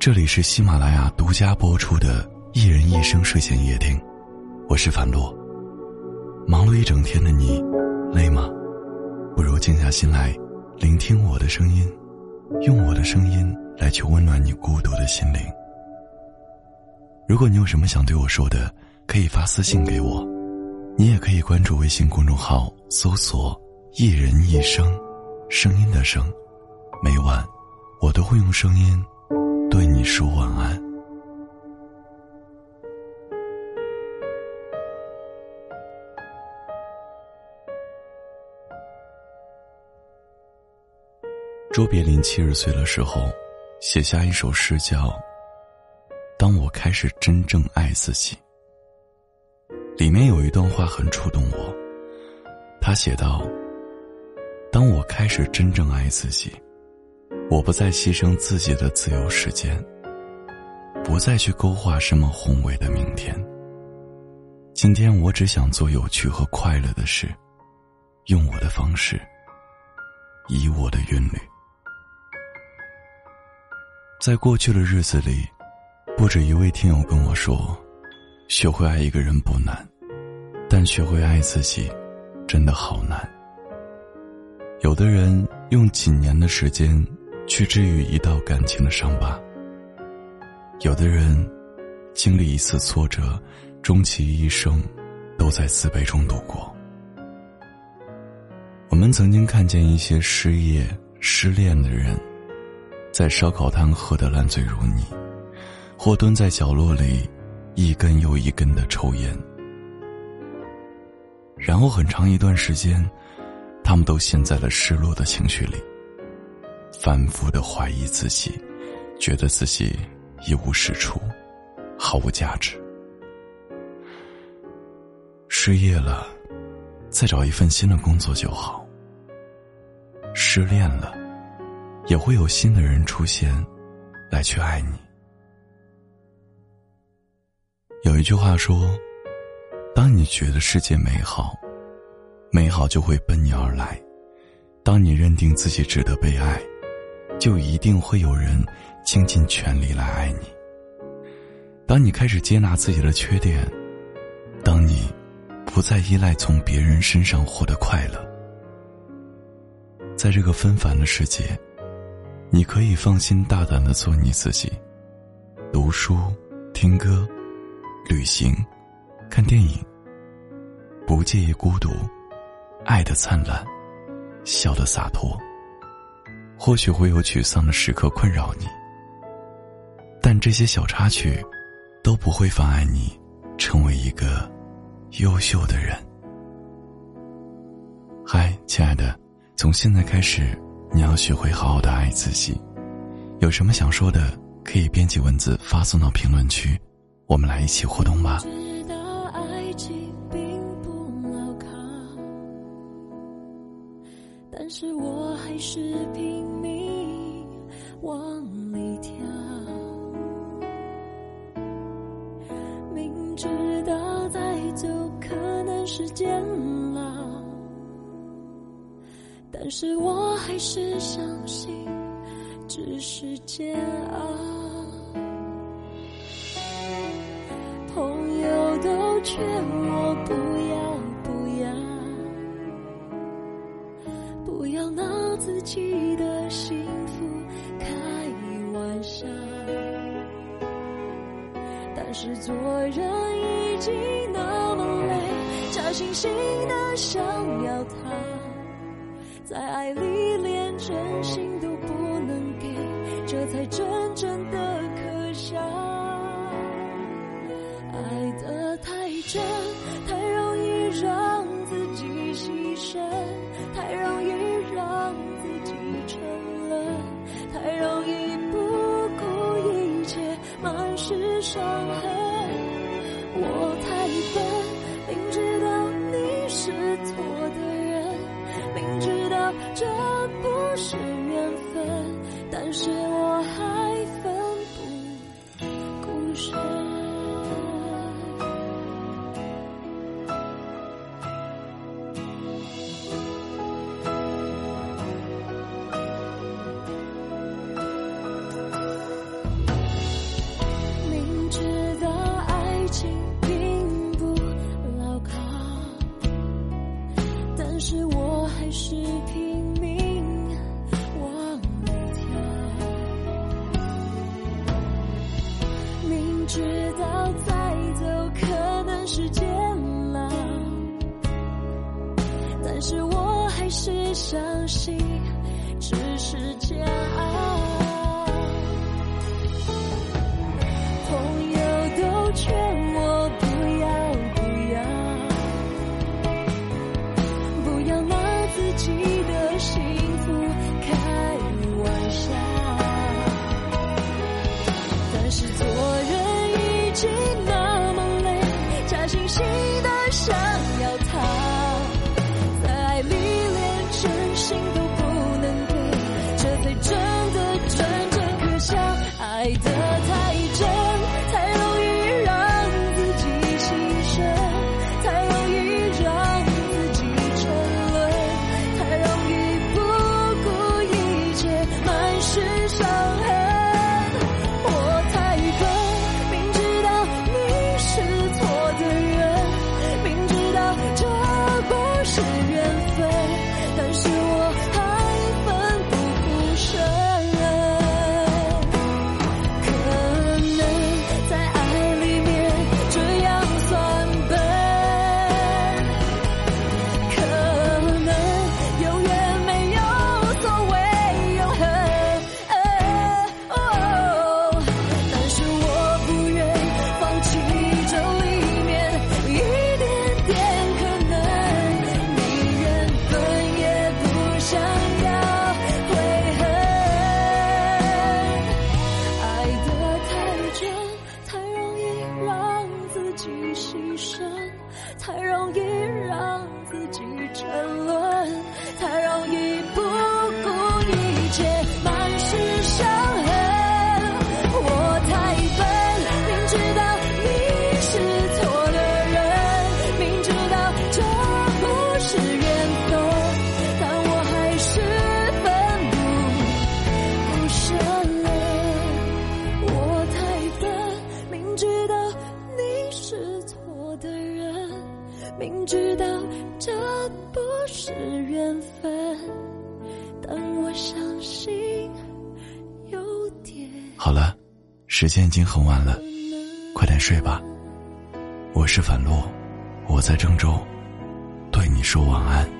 这里是喜马拉雅独家播出的《一人一生睡前夜听》，我是樊洛。忙碌一整天的你，累吗？不如静下心来，聆听我的声音，用我的声音来去温暖你孤独的心灵。如果你有什么想对我说的，可以发私信给我，你也可以关注微信公众号，搜索“一人一生”，声音的声，每晚我都会用声音。对你说晚安。卓别林七十岁的时候，写下一首诗，叫《当我开始真正爱自己》。里面有一段话很触动我，他写道：“当我开始真正爱自己。”我不再牺牲自己的自由时间，不再去勾画什么宏伟的明天。今天我只想做有趣和快乐的事，用我的方式，以我的韵律。在过去的日子里，不止一位听友跟我说，学会爱一个人不难，但学会爱自己，真的好难。有的人用几年的时间。去治愈一道感情的伤疤。有的人经历一次挫折，终其一生都在自卑中度过。我们曾经看见一些失业、失恋的人，在烧烤摊喝得烂醉如泥，或蹲在角落里一根又一根的抽烟，然后很长一段时间，他们都陷在了失落的情绪里。反复的怀疑自己，觉得自己一无是处，毫无价值。失业了，再找一份新的工作就好。失恋了，也会有新的人出现，来去爱你。有一句话说：“当你觉得世界美好，美好就会奔你而来；当你认定自己值得被爱。”就一定会有人倾尽全力来爱你。当你开始接纳自己的缺点，当你不再依赖从别人身上获得快乐，在这个纷繁的世界，你可以放心大胆的做你自己，读书、听歌、旅行、看电影，不介意孤独，爱的灿烂，笑的洒脱。或许会有沮丧的时刻困扰你，但这些小插曲都不会妨碍你成为一个优秀的人。嗨，亲爱的，从现在开始，你要学会好好的爱自己。有什么想说的，可以编辑文字发送到评论区，我们来一起互动吧。但是我是拼命往里跳，明知道再走可能是煎熬，但是我还是相信只是煎熬。记得幸福开玩笑，但是做人已经那么累，假惺惺的想要他，在爱里连真心都不能给，这才真正的可笑。这不是缘分但是我还奋不顾身。明知道爱情并不牢靠但是我还是拼相信只是假。好了时间已经很晚了快点睡吧。我是樊璐我在郑州对你说晚安。